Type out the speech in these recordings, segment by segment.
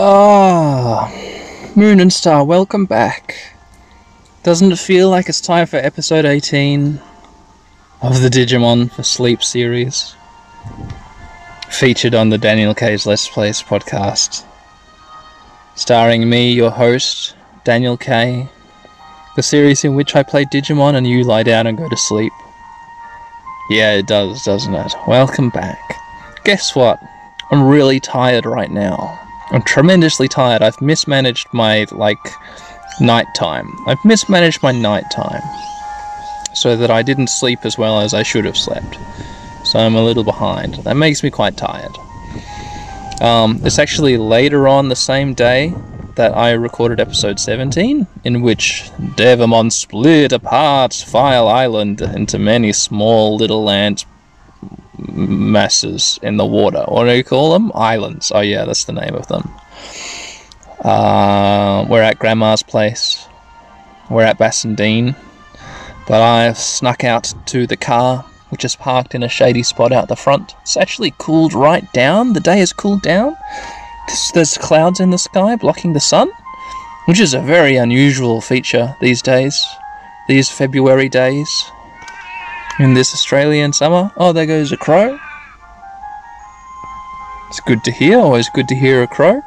Ah, Moon and Star, welcome back. Doesn't it feel like it's time for episode 18 of the Digimon for Sleep series? Featured on the Daniel K's Let's Plays podcast. Starring me, your host, Daniel K. The series in which I play Digimon and you lie down and go to sleep. Yeah, it does, doesn't it? Welcome back. Guess what? I'm really tired right now. I'm tremendously tired. I've mismanaged my, like, night time. I've mismanaged my night time So that I didn't sleep as well as I should have slept. So I'm a little behind. That makes me quite tired. Um, it's actually later on the same day that I recorded episode 17, in which Devimon split apart File Island into many small little land masses in the water. What do you call them? Islands. Oh, yeah, that's the name of them. Uh, we're at Grandma's place. We're at Bassendean. But I've snuck out to the car, which is parked in a shady spot out the front. It's actually cooled right down. The day has cooled down. There's clouds in the sky blocking the sun, which is a very unusual feature these days. These February days in this Australian summer. Oh, there goes a crow. It's good to hear, always good to hear a crow.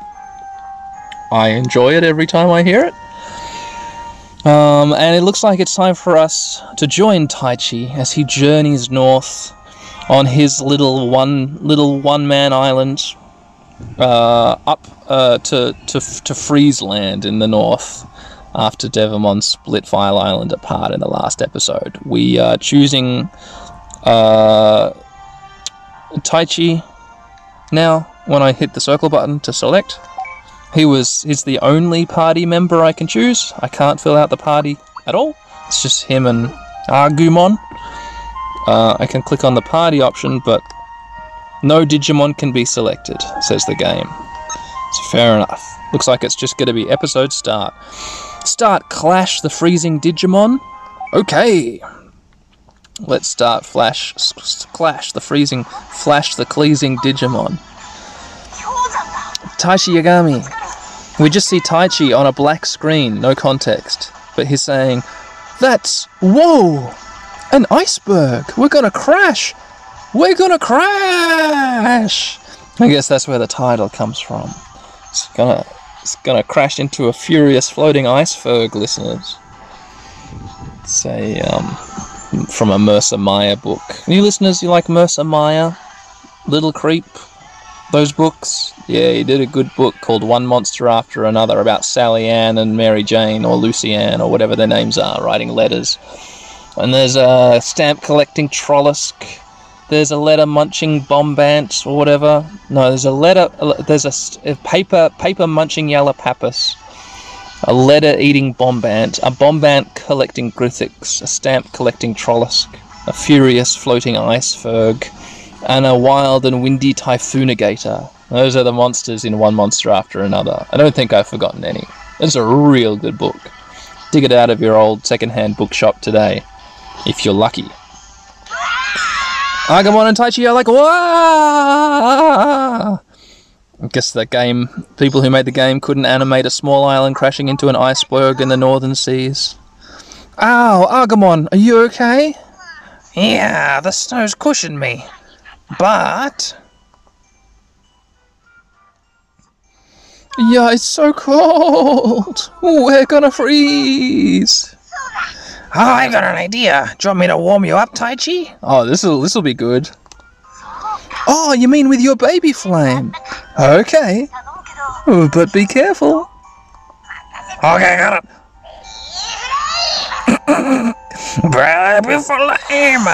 I enjoy it every time I hear it. Um, and it looks like it's time for us to join Taichi as he journeys north on his little one little one man island uh, up uh, to, to to Freezeland in the north after Devimon split File Island apart in the last episode. We are choosing uh, Taichi now when I hit the circle button to select. He was he's the only party member I can choose. I can't fill out the party at all. It's just him and Argumon. Uh, I can click on the party option, but no Digimon can be selected, says the game. So fair enough. Looks like it's just going to be episode start. Start Clash the Freezing Digimon. Okay. Let's start Flash Clash the Freezing Flash the Cleasing Digimon. Taichi Yagami. We just see Taichi on a black screen, no context, but he's saying, "That's whoa, an iceberg. We're gonna crash. We're gonna crash." I guess that's where the title comes from. It's gonna it's gonna crash into a furious floating iceberg, listeners. It's a um, from a Mercer Mayer book. New listeners, you like Mercer Mayer? Little Creep? Those books? Yeah, he did a good book called One Monster After Another about Sally Ann and Mary Jane or Lucy Ann or whatever their names are, writing letters. And there's a stamp collecting Trollisk there's a letter munching bombant or whatever. No, there's a letter. There's a, a paper paper munching Yallowpappus, a letter eating bombant, a bombant collecting Grithix, a stamp collecting Trollisk, a furious floating iceberg, and a wild and windy typhoonigator. Those are the monsters in one monster after another. I don't think I've forgotten any. It's a real good book. Dig it out of your old second-hand bookshop today, if you're lucky. Agumon and Taichi are like, Wah! I guess the game, people who made the game couldn't animate a small island crashing into an iceberg in the northern seas. Ow, Agumon, are you okay? Yeah, the snow's cushioned me. But. Yeah, it's so cold. We're gonna freeze. Oh, I got an idea. Do you want me to warm you up, Taichi? Oh, this'll this'll be good. Oh, you mean with your baby flame? Okay. Oh, but be careful. Okay, got it. baby flame.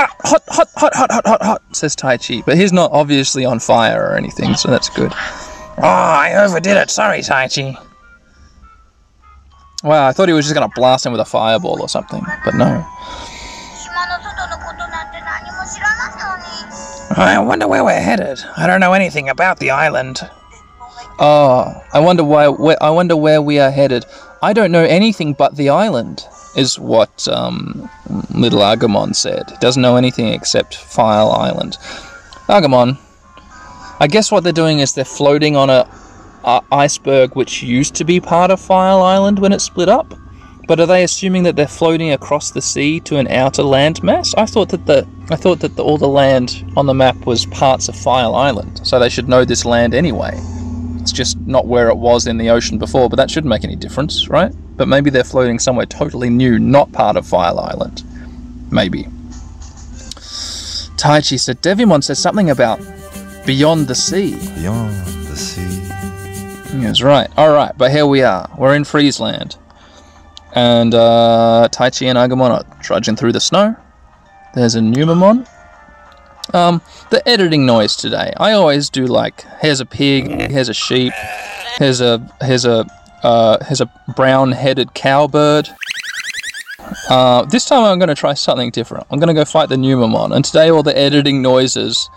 Ah, hot, hot, hot, hot, hot, hot, hot, says Taichi. But he's not obviously on fire or anything, so that's good. Oh, I overdid it. Sorry, Taichi. Wow, I thought he was just going to blast him with a fireball or something, but no. I wonder where we're headed. I don't know anything about the island. Oh, I wonder why. Where, I wonder where we are headed. I don't know anything but the island. Is what um, little Agumon said. He doesn't know anything except File Island. Agumon, I guess what they're doing is they're floating on a, a iceberg which used to be part of File Island when it split up. But are they assuming that they're floating across the sea to an outer land mass? I thought that the I thought that the, all the land on the map was parts of File Island, so they should know this land anyway. It's just not where it was in the ocean before, but that shouldn't make any difference, right? But maybe they're floating somewhere totally new, not part of File Island. Maybe. Taichi said Devimon says something about beyond the sea. Beyond the sea. Yes, right. All right, but here we are. We're in Freezeland. And uh, Taichi and Agumon are trudging through the snow. There's a Numemon. Um, the editing noise today. I always do like here's a pig, here's a sheep, here's a here's a uh, here's a brown-headed cowbird. Uh, this time I'm going to try something different. I'm going to go fight the Numemon, and today all the editing noises,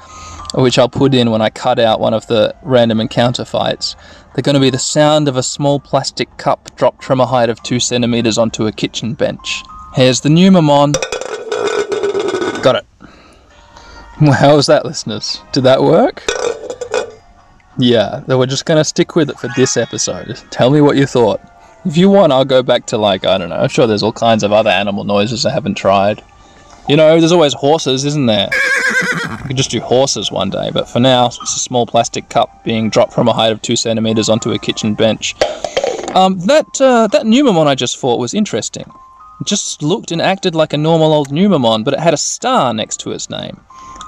which I'll put in when I cut out one of the random encounter fights, they're going to be the sound of a small plastic cup dropped from a height of two centimeters onto a kitchen bench. Here's the Numemon. Got it. Well, how was that, listeners? Did that work? Yeah, then we're just going to stick with it for this episode. Tell me what you thought. If you want, I'll go back to, like, I don't know, I'm sure there's all kinds of other animal noises I haven't tried. You know, there's always horses, isn't there? We could just do horses one day, but for now, it's a small plastic cup being dropped from a height of two centimeters onto a kitchen bench. Um, that uh, that Numemon I just fought was interesting. It just looked and acted like a normal old Numemon, but it had a star next to its name.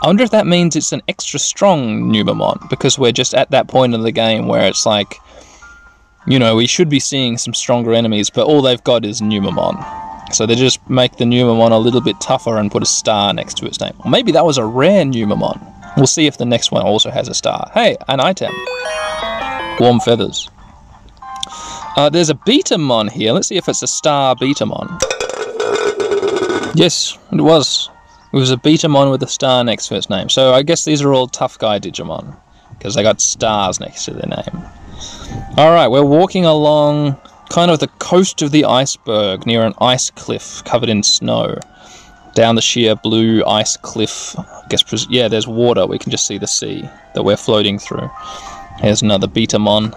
I wonder if that means it's an extra strong Numemon, because we're just at that point in the game where it's like, you know, we should be seeing some stronger enemies, but all they've got is Numemon. So they just make the Numemon a little bit tougher and put a star next to its name. Or maybe that was a rare Numemon. We'll see if the next one also has a star. Hey, an item. Warm feathers. Uh, there's a Betamon here. Let's see if it's a star Betamon. Yes, it was. It was a Betamon with a star next to its name. So I guess these are all tough guy Digimon. Because they got stars next to their name. Alright, we're walking along kind of the coast of the iceberg near an ice cliff covered in snow. Down the sheer blue ice cliff, I guess, pres- yeah, there's water. We can just see the sea that we're floating through. Here's another Betamon.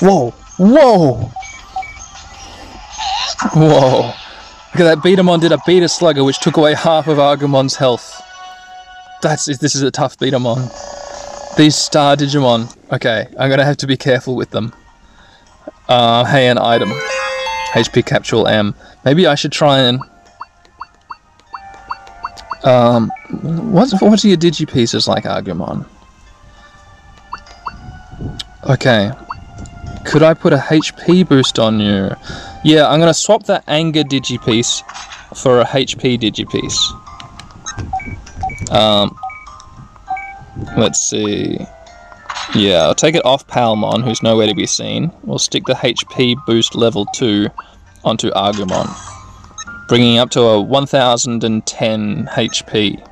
Whoa! Whoa! Whoa! Look at that Betamon did a Beta Slugger which took away half of Agumon's health. That's this is a tough Betamon. These star Digimon. Okay, I'm gonna have to be careful with them. Uh, hey, an item. HP Capsule M. Maybe I should try and. Um, what what are your digi pieces like, Agumon? Okay. Could I put a HP boost on you? Yeah, I'm gonna swap that anger digi piece for a HP digi piece. Um, let's see. Yeah, I'll take it off Palmon, who's nowhere to be seen. We'll stick the HP boost level 2 onto Agumon, bringing up to a 1010 HP.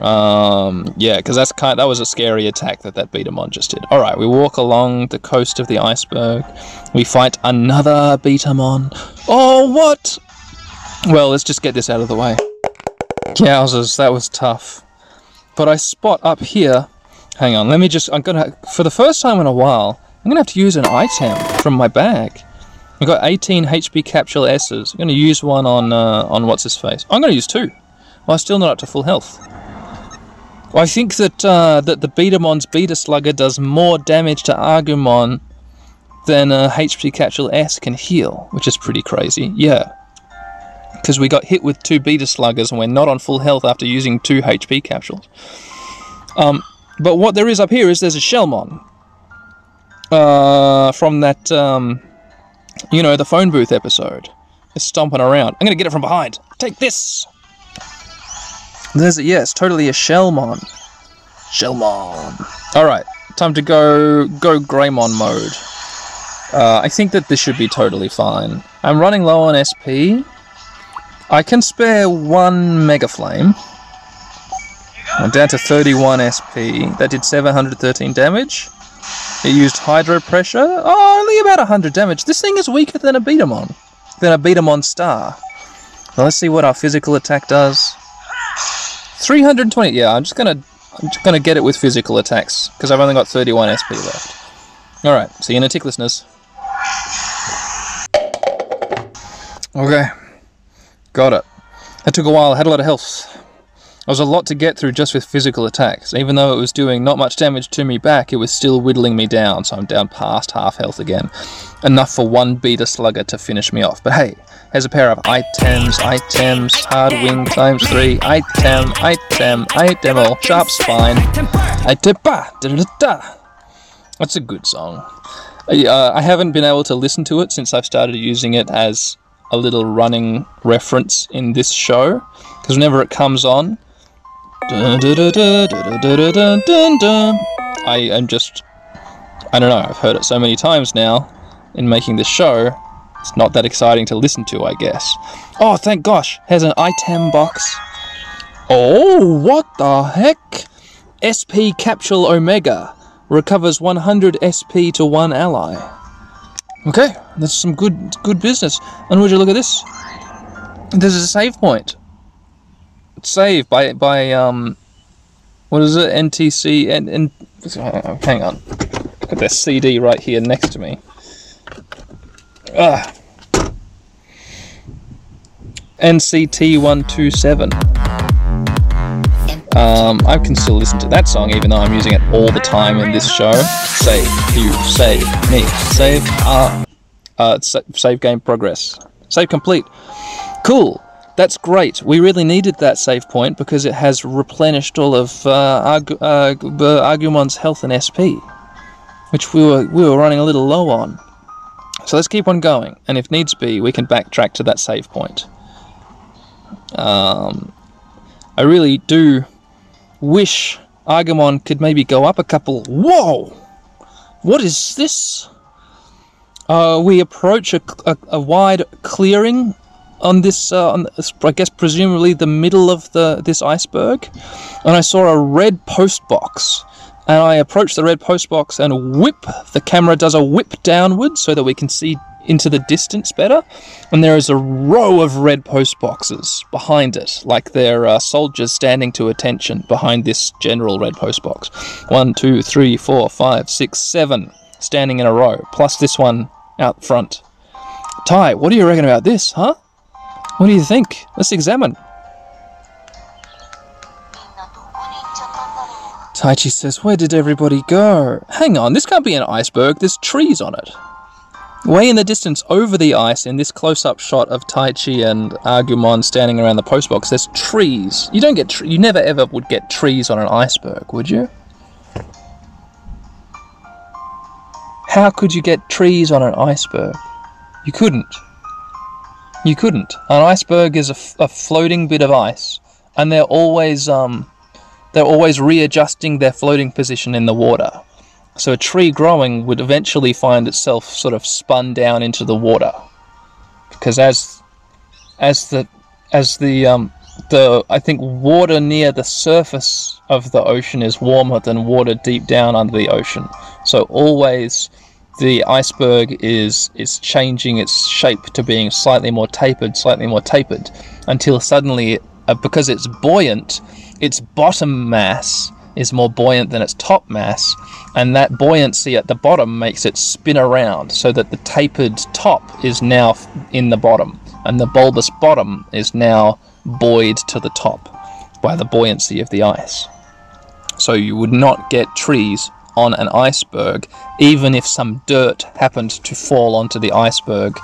Um, yeah, because that's kind. That was a scary attack that that Betamon just did. All right, we walk along the coast of the iceberg. We fight another Betamon. Oh, what? Well, let's just get this out of the way. Yowzers, that was tough. But I spot up here. Hang on, let me just. I'm gonna. For the first time in a while, I'm gonna have to use an item from my bag. I've got 18 HP capsule S's. I'm gonna use one on uh, on what's his face. I'm gonna use two. Well, I'm still not up to full health. Well, I think that uh, that the Betamon's Beta Slugger does more damage to Agumon than a HP Capsule S can heal, which is pretty crazy. Yeah. Because we got hit with two Beta Sluggers and we're not on full health after using two HP capsules. Um, but what there is up here is there's a Shellmon. Uh, from that, um, you know, the phone booth episode. It's stomping around. I'm gonna get it from behind. Take this! There's a, yeah, totally a Shellmon. Shellmon. Alright, time to go go Greymon mode. Uh, I think that this should be totally fine. I'm running low on SP. I can spare one Mega Flame. I'm down to 31 SP. That did 713 damage. It used Hydro Pressure. Oh, only about 100 damage. This thing is weaker than a Betamon. Than a Betamon Star. Let's see what our physical attack does. 320. Yeah, I'm just gonna I'm just gonna get it with physical attacks because I've only got 31 SP left. All right. See you in a tick, listeners. Okay, got it. That took a while. I had a lot of health. There was a lot to get through just with physical attacks. Even though it was doing not much damage to me back, it was still whittling me down, so I'm down past half health again. Enough for one beta slugger to finish me off. But hey, here's a pair of items, items, hard wing times three, item, item, item, all sharp spine, da da da. That's a good song. I, uh, I haven't been able to listen to it since I've started using it as a little running reference in this show, because whenever it comes on, I am just. I don't know, I've heard it so many times now in making this show. It's not that exciting to listen to, I guess. Oh, thank gosh, has an item box. Oh, what the heck? SP Capsule Omega recovers 100 SP to one ally. Okay, that's some good good business. And would you look at this? There's a save point save by by um what is it NTC and and hang on got their CD right here next to me ah NCT 127 um, I can still listen to that song even though I'm using it all the time in this show. Save, you, save, me, save, uh, uh, save game progress. Save complete. Cool. That's great. We really needed that save point because it has replenished all of uh, Arg- uh, Agumon's health and SP, which we were we were running a little low on. So let's keep on going, and if needs be, we can backtrack to that save point. Um, I really do wish Agumon could maybe go up a couple. Whoa! What is this? Uh, we approach a, a, a wide clearing on this, uh, on this, I guess presumably the middle of the this iceberg, and I saw a red post box. And I approach the red post box and whip. The camera does a whip downwards so that we can see into the distance better. And there is a row of red post boxes behind it, like they're uh, soldiers standing to attention behind this general red post box. One, two, three, four, five, six, seven, standing in a row, plus this one out front. Ty, what do you reckon about this, huh? What do you think? Let's examine. Taichi says, Where did everybody go? Hang on, this can't be an iceberg. There's trees on it. Way in the distance over the ice, in this close up shot of Taichi and Agumon standing around the postbox, there's trees. You don't get, you never ever would get trees on an iceberg, would you? How could you get trees on an iceberg? You couldn't. You couldn't. An iceberg is a, floating bit of ice, and they're always um, they're always readjusting their floating position in the water. So a tree growing would eventually find itself sort of spun down into the water, because as as the as the um, the I think water near the surface of the ocean is warmer than water deep down under the ocean. So always the iceberg is is changing its shape to being slightly more tapered, slightly more tapered, until suddenly, uh, because it's buoyant, its bottom mass is more buoyant than its top mass, and that buoyancy at the bottom makes it spin around, so that the tapered top is now in the bottom, and the bulbous bottom is now buoyed to the top by the buoyancy of the ice. So you would not get trees on an iceberg, even if some dirt happened to fall onto the iceberg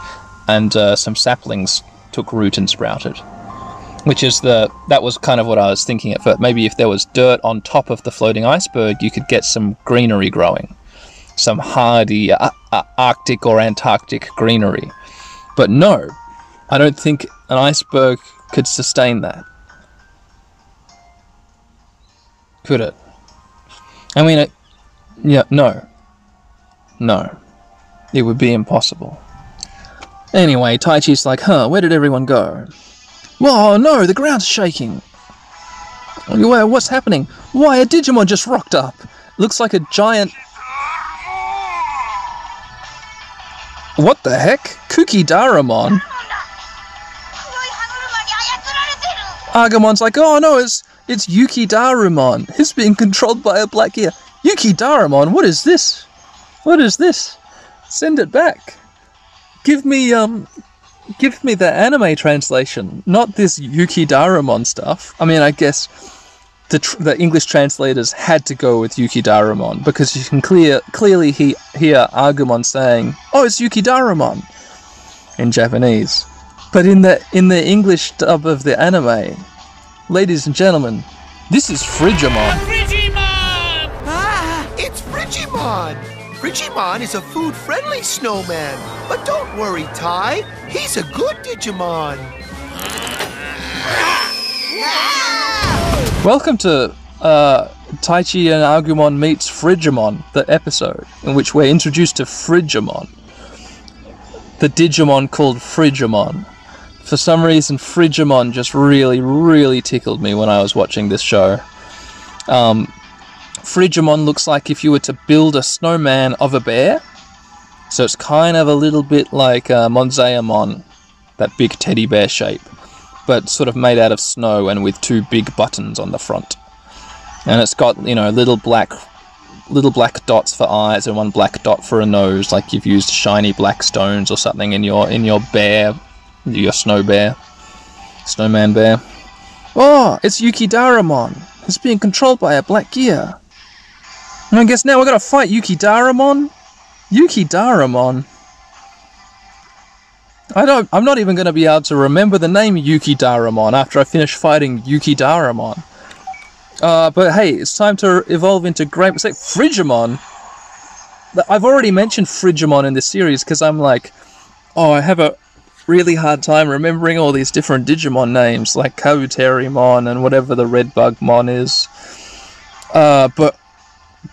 and uh, some saplings took root and sprouted. Which is the that was kind of what I was thinking at first. Maybe if there was dirt on top of the floating iceberg, you could get some greenery growing, some hardy uh, uh, Arctic or Antarctic greenery. But no, I don't think an iceberg could sustain that. Could it? I mean, it, yeah, no. No. It would be impossible. Anyway, Taichi's like, huh, where did everyone go? Oh no, the ground's shaking. Well, what's happening? Why, a Digimon just rocked up. Looks like a giant. What the heck? Kuki Daramon? Agumon's like, oh no, it's It's Yuki Darumon. He's being controlled by a black gear. Yuki Darumon, what is this? What is this? Send it back. Give me um give me the anime translation, not this Yuki Darumon stuff. I mean, I guess the tr- the English translators had to go with Yuki Darumon because you can clear clearly he hear Agumon saying, "Oh, it's Yuki Darumon," in Japanese. But in the in the English dub of the anime, ladies and gentlemen, this is Frigimon. Frigimon is a food-friendly snowman. But don't worry, Ty. He's a good Digimon. Welcome to uh, Taichi and Agumon meets Frigimon, the episode in which we're introduced to Frigimon, the Digimon called Frigimon. For some reason, Frigimon just really, really tickled me when I was watching this show. Um, Frigimon looks like if you were to build a snowman of a bear. So it's kind of a little bit like uh, Monzaemon, that big teddy bear shape, but sort of made out of snow and with two big buttons on the front. And it's got, you know, little black little black dots for eyes and one black dot for a nose, like you've used shiny black stones or something in your in your bear, your snow bear, snowman bear. Oh, it's Yuki Daramon. He's being controlled by a black gear. And I guess now we're gonna fight Yuki Daramon. Yuki Daramon. I don't. I'm not even gonna be able to remember the name Yuki Daramon after I finish fighting Yuki Daramon. Uh, but hey, it's time to evolve into. It's like Frigimon. I've already mentioned Frigimon in this series because I'm like, oh, I have a really hard time remembering all these different Digimon names like Kabuterimon and whatever the Red Bugmon is. Uh, but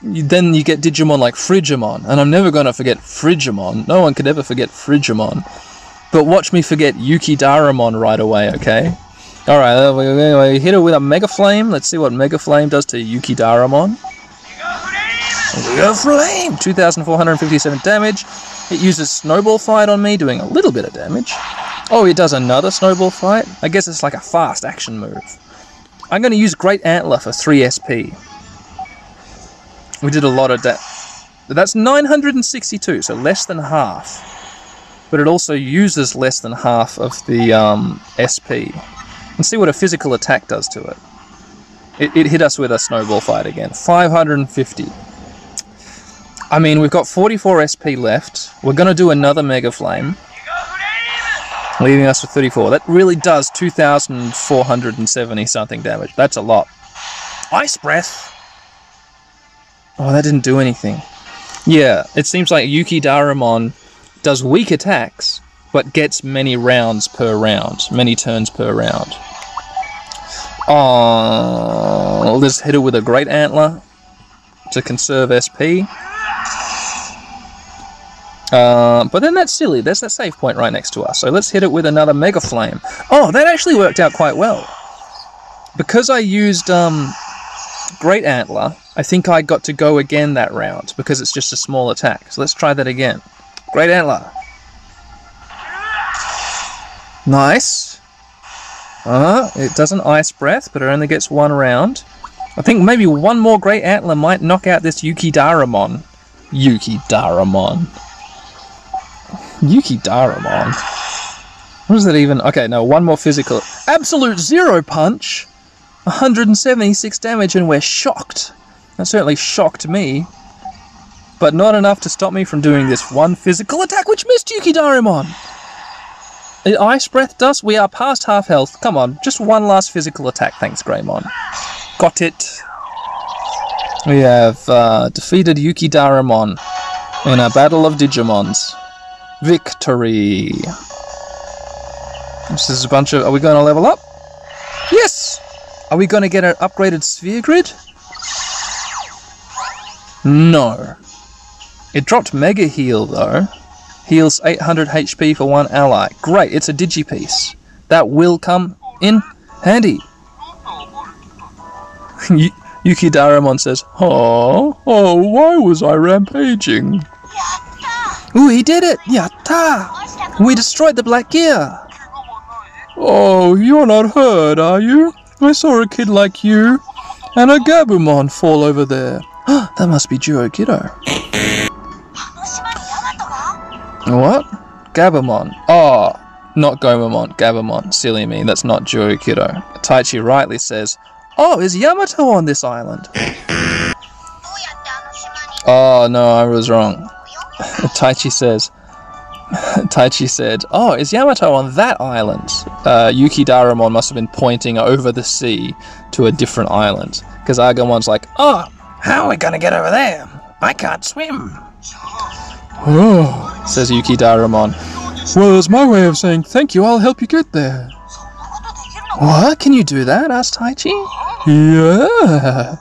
then you get Digimon like Frigimon, and I'm never gonna forget Frigimon. No one could ever forget Frigimon. But watch me forget Yuki Daramon right away, okay? Alright, uh, we, we hit it with a Mega Flame. Let's see what Mega Flame does to Yuki Daramon. Mega Flame! 2,457 damage. It uses Snowball Fight on me, doing a little bit of damage. Oh, it does another Snowball Fight? I guess it's like a fast action move. I'm going to use Great Antler for 3 SP. We did a lot of that. That's 962, so less than half. But it also uses less than half of the um, SP. And see what a physical attack does to it. it. It hit us with a snowball fight again. 550. I mean, we've got 44 SP left. We're going to do another Mega Flame. Leaving us with 34. That really does 2,470 something damage. That's a lot. Ice Breath! Oh, that didn't do anything. Yeah, it seems like Yuki Daramon does weak attacks, but gets many rounds per round, many turns per round. Oh, let's hit it with a Great Antler to conserve SP. Uh, but then that's silly. There's that save point right next to us. So let's hit it with another Mega Flame. Oh, that actually worked out quite well. Because I used um, Great Antler, I think I got to go again that round because it's just a small attack. So let's try that again. Great Antler. Nice. Uh, it doesn't Ice Breath, but it only gets one round. I think maybe one more Great Antler might knock out this Yuki Daramon. Yuki Daramon. Yuki Daramon. What is that even? Okay, no, one more physical. Absolute Zero Punch! 176 damage, and we're shocked. That certainly shocked me. But not enough to stop me from doing this one physical attack, which missed Yuki Daramon! The Ice Breath does? We are past half health. Come on, just one last physical attack, thanks, Greymon. Got it. We have uh, defeated Yuki Daramon in a battle of Digimons. Victory! This is a bunch of. Are we going to level up? Yes! Are we going to get an upgraded sphere grid? No. It dropped Mega Heal though. Heals 800 HP for one ally. Great, it's a Digipiece. That will come in handy. Y- Yuki Daramon says, Oh, oh, why was I rampaging? Ooh, he did it! Yatta! We destroyed the Black Gear! Oh, you're not hurt, are you? I saw a kid like you and a Gabumon fall over there. that must be Jou Kido. What? Gabumon. Oh, not Gomamon, Gabumon. Silly me, that's not Jou Kido. Taichi rightly says, Oh, is Yamato on this island? Oh, no, I was wrong. Taichi says, Taichi said, Oh, is Yamato on that island? Uh, Yuki Daramon must have been pointing over the sea to a different island. Because Agumon's like, Oh, How are we gonna get over there? I can't swim. oh, says Yuki Daramon. Well, it's my way of saying thank you, I'll help you get there. What? Can you do that? asked Taichi. Yeah.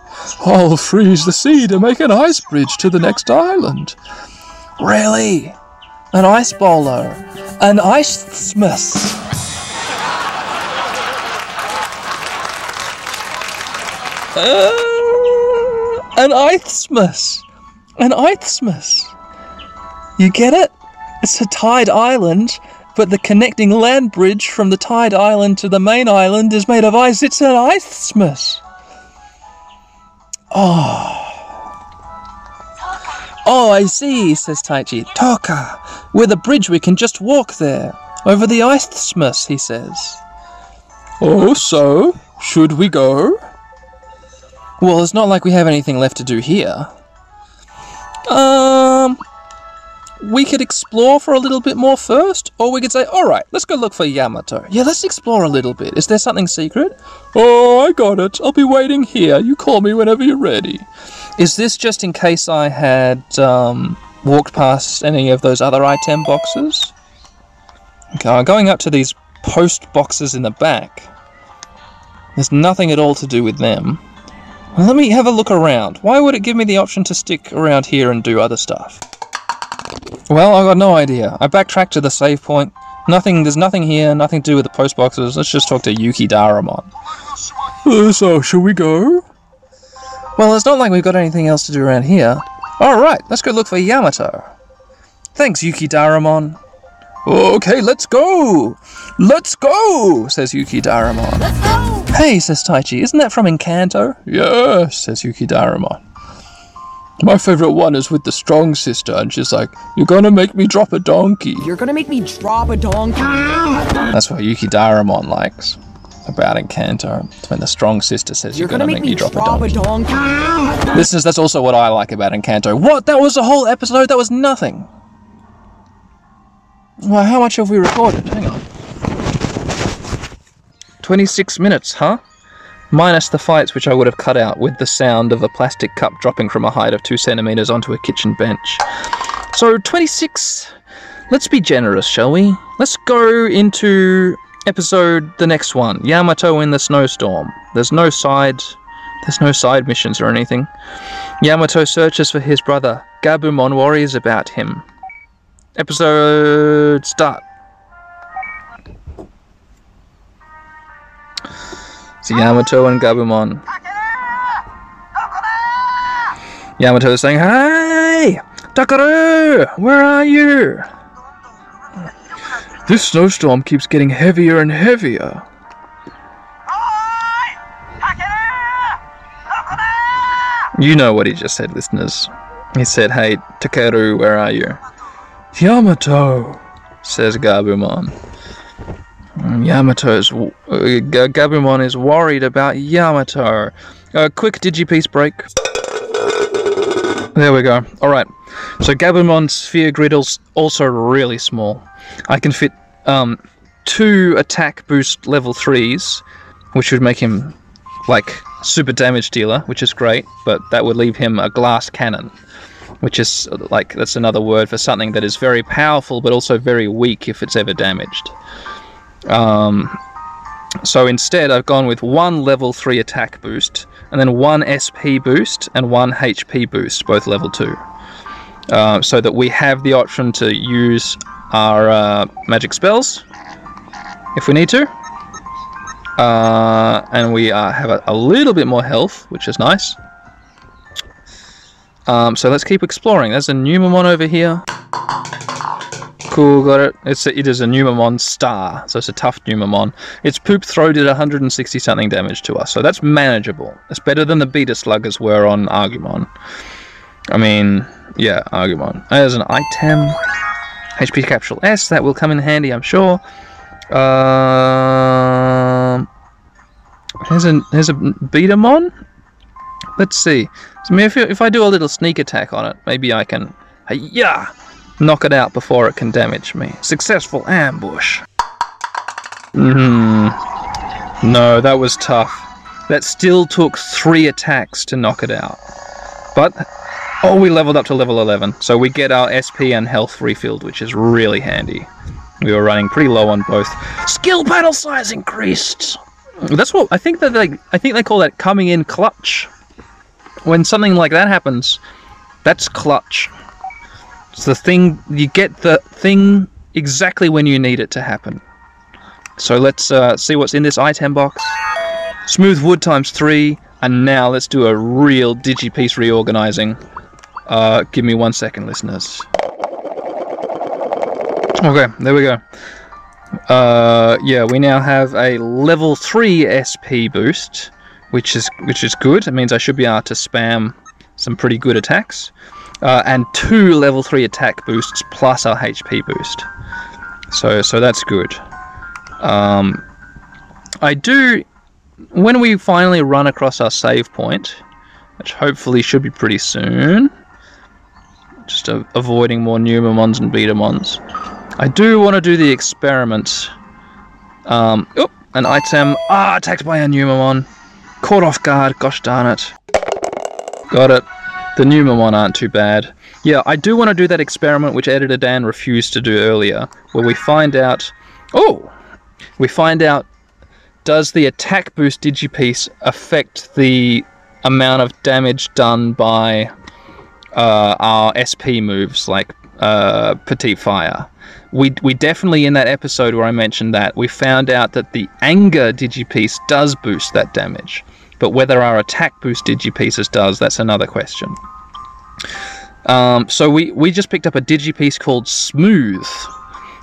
I'll freeze the sea to make an ice bridge to the next island. Really? An ice bowler? An ice smith? Uh, an isthmus. An isthmus. You get it? It's a tied island, but the connecting land bridge from the tied island to the main island is made of ice. It's an isthmus. Oh. Oh, I see, says Taichi. Toka! With a bridge we can just walk there. Over the isthmus, he says. Oh, so? Should we go? Well, it's not like we have anything left to do here. Um, we could explore for a little bit more first, or we could say, all right, let's go look for Yamato. Yeah, let's explore a little bit. Is there something secret? Oh, I got it. I'll be waiting here. You call me whenever you're ready. Is this just in case I had um, walked past any of those other item boxes? Okay, I'm going up to these post boxes in the back. There's nothing at all to do with them. Let me have a look around. Why would it give me the option to stick around here and do other stuff? Well, I got no idea. I backtracked to the save point. Nothing. There's nothing here. Nothing to do with the post boxes. Let's just talk to Yuki Daramon. Uh, so, shall we go? Well, it's not like we've got anything else to do around here. All right, let's go look for Yamato. Thanks, Yuki Daramon. Okay, let's go. Let's go, says Yuki Daramon. Hey, says Taichi, isn't that from Encanto? Yes, says Yuki Daramon. My favorite one is with the strong sister, and she's like, You're gonna make me drop a donkey. You're gonna make me drop a donkey. That's what Yuki Daramon likes about Encanto. It's when the strong sister says, You're, gonna, make, me drop, a donkey. Listeners, that's also what I like about Encanto. What? That was a whole episode? That was nothing. Well, how much have we recorded? Hang on. 26 minutes, huh? Minus the fights, which I would have cut out with the sound of a plastic cup dropping from a height of 2 centimeters onto a kitchen bench. So, 26. Let's be generous, shall we? Let's go into episode, the next one Yamato in the snowstorm. There's no side. There's no side missions or anything. Yamato searches for his brother. Gabumon worries about him. Episode start. Yamato and Gabumon. Yamato is saying, Hey! Takeru! Where are you? This snowstorm keeps getting heavier and heavier. You know what he just said, listeners. He said, Hey, Takeru, where are you? Yamato, says Gabumon. Mm, Yamato's. Uh, Gabumon is worried about Yamato. A quick Digipiece break. There we go. Alright. So Gabumon's sphere griddle's also really small. I can fit um, two attack boost level 3s, which would make him like super damage dealer, which is great, but that would leave him a glass cannon, which is like that's another word for something that is very powerful but also very weak if it's ever damaged. Um, so instead, I've gone with one level 3 attack boost, and then one SP boost and one HP boost, both level 2. Uh, so that we have the option to use our uh, magic spells if we need to. Uh, and we uh, have a, a little bit more health, which is nice. Um, so let's keep exploring. There's a Numamon over here. Cool, got it. It's a, it is a Numamon star, so it's a tough Numamon. Its poop throw did 160 something damage to us, so that's manageable. It's better than the beta sluggers were on Argumon. I mean, yeah, Argumon. There's an item. HP capsule S, that will come in handy, I'm sure. Um, here's a here's a Betamon. Let's see. So if, if I do a little sneak attack on it, maybe I can, yeah, knock it out before it can damage me. Successful ambush. Hmm. No, that was tough. That still took three attacks to knock it out. But oh, we leveled up to level 11, so we get our SP and health refilled, which is really handy. We were running pretty low on both. Skill panel size increased. That's what I think that they I think they call that coming in clutch. When something like that happens, that's clutch. It's the thing you get the thing exactly when you need it to happen. So let's uh, see what's in this item box. Smooth wood times three, and now let's do a real digipiece reorganizing. Uh, give me one second, listeners. Okay, there we go. Uh, yeah, we now have a level three SP boost, which is which is good. It means I should be able to spam some pretty good attacks, uh, and two level three attack boosts plus our HP boost. So so that's good. Um, I do when we finally run across our save point, which hopefully should be pretty soon. Just avoiding more Numamons and Betamons. I do want to do the experiment. Um, oop, an item. Ah, attacked by a Numamon. Caught off guard, gosh darn it. Got it. The Numamon aren't too bad. Yeah, I do want to do that experiment which Editor Dan refused to do earlier, where we find out. Oh! We find out does the attack boost digipiece affect the amount of damage done by uh, our SP moves like uh, Petite Fire? We, we definitely in that episode where I mentioned that we found out that the anger digipiece does boost that damage, but whether our attack boost digipieces does, that's another question. Um, so we, we just picked up a digipiece called Smooth,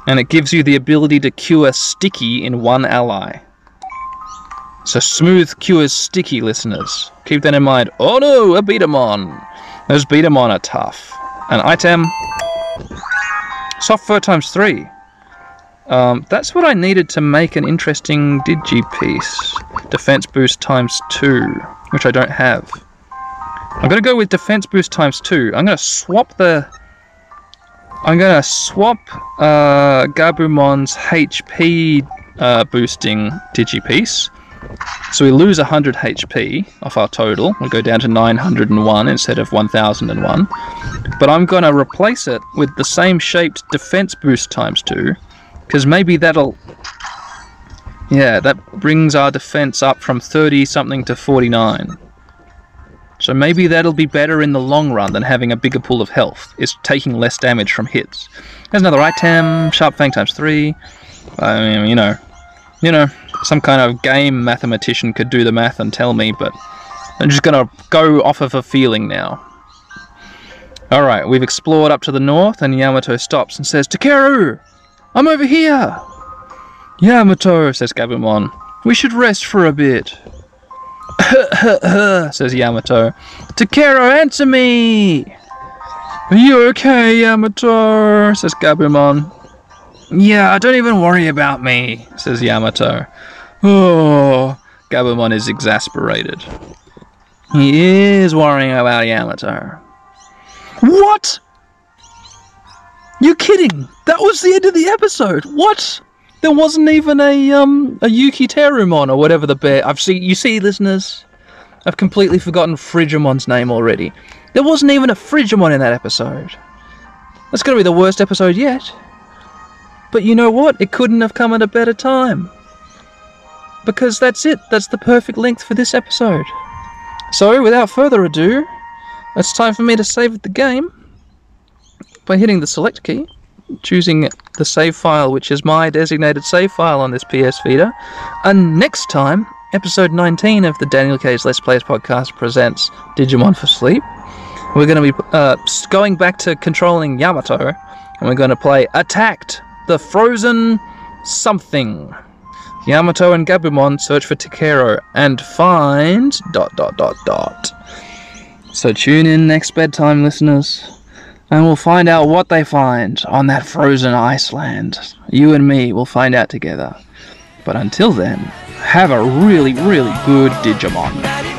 and it gives you the ability to cure Sticky in one ally. So Smooth cures Sticky, listeners. Keep that in mind. Oh no, a Betamon! Those Betamon are tough. An item. Soft fur times three. Um, that's what I needed to make an interesting digi piece. Defense boost times two, which I don't have. I'm gonna go with defense boost times two. I'm gonna swap the. I'm gonna swap uh, Gabumon's HP uh, boosting digi piece. So we lose 100 HP off our total. We'll go down to 901 instead of 1001. But I'm going to replace it with the same shaped defense boost times 2. Because maybe that'll. Yeah, that brings our defense up from 30 something to 49. So maybe that'll be better in the long run than having a bigger pool of health. It's taking less damage from hits. There's another item. Sharp Fang times 3. I mean, you know. You know, some kind of game mathematician could do the math and tell me, but I'm just gonna go off of a feeling now. Alright, we've explored up to the north, and Yamato stops and says, Takeru! I'm over here! Yamato, says Gabumon, we should rest for a bit. says Yamato. Takeru, answer me! Are you okay, Yamato? says Gabumon. Yeah, don't even worry about me, says Yamato. Oh, Gabumon is exasperated. He is worrying about Yamato. What? You're kidding? That was the end of the episode. What? There wasn't even a um a Yuki Terumon or whatever the bear. I've seen. You see, listeners, I've completely forgotten Frigimon's name already. There wasn't even a Frigimon in that episode. That's gonna be the worst episode yet. But you know what? It couldn't have come at a better time. Because that's it. That's the perfect length for this episode. So, without further ado, it's time for me to save the game by hitting the select key, choosing the save file, which is my designated save file on this PS Vita. And next time, episode 19 of the Daniel K's Let's Plays podcast presents Digimon for Sleep. we're going to be uh, going back to controlling Yamato, and we're going to play Attacked, the Frozen Something. Yamato and Gabumon search for Takeru and find dot dot dot dot. So tune in next bedtime, listeners, and we'll find out what they find on that frozen Iceland. You and me will find out together. But until then, have a really, really good Digimon.